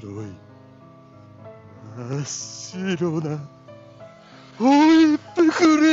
白い。真っ白な。ホイップクリ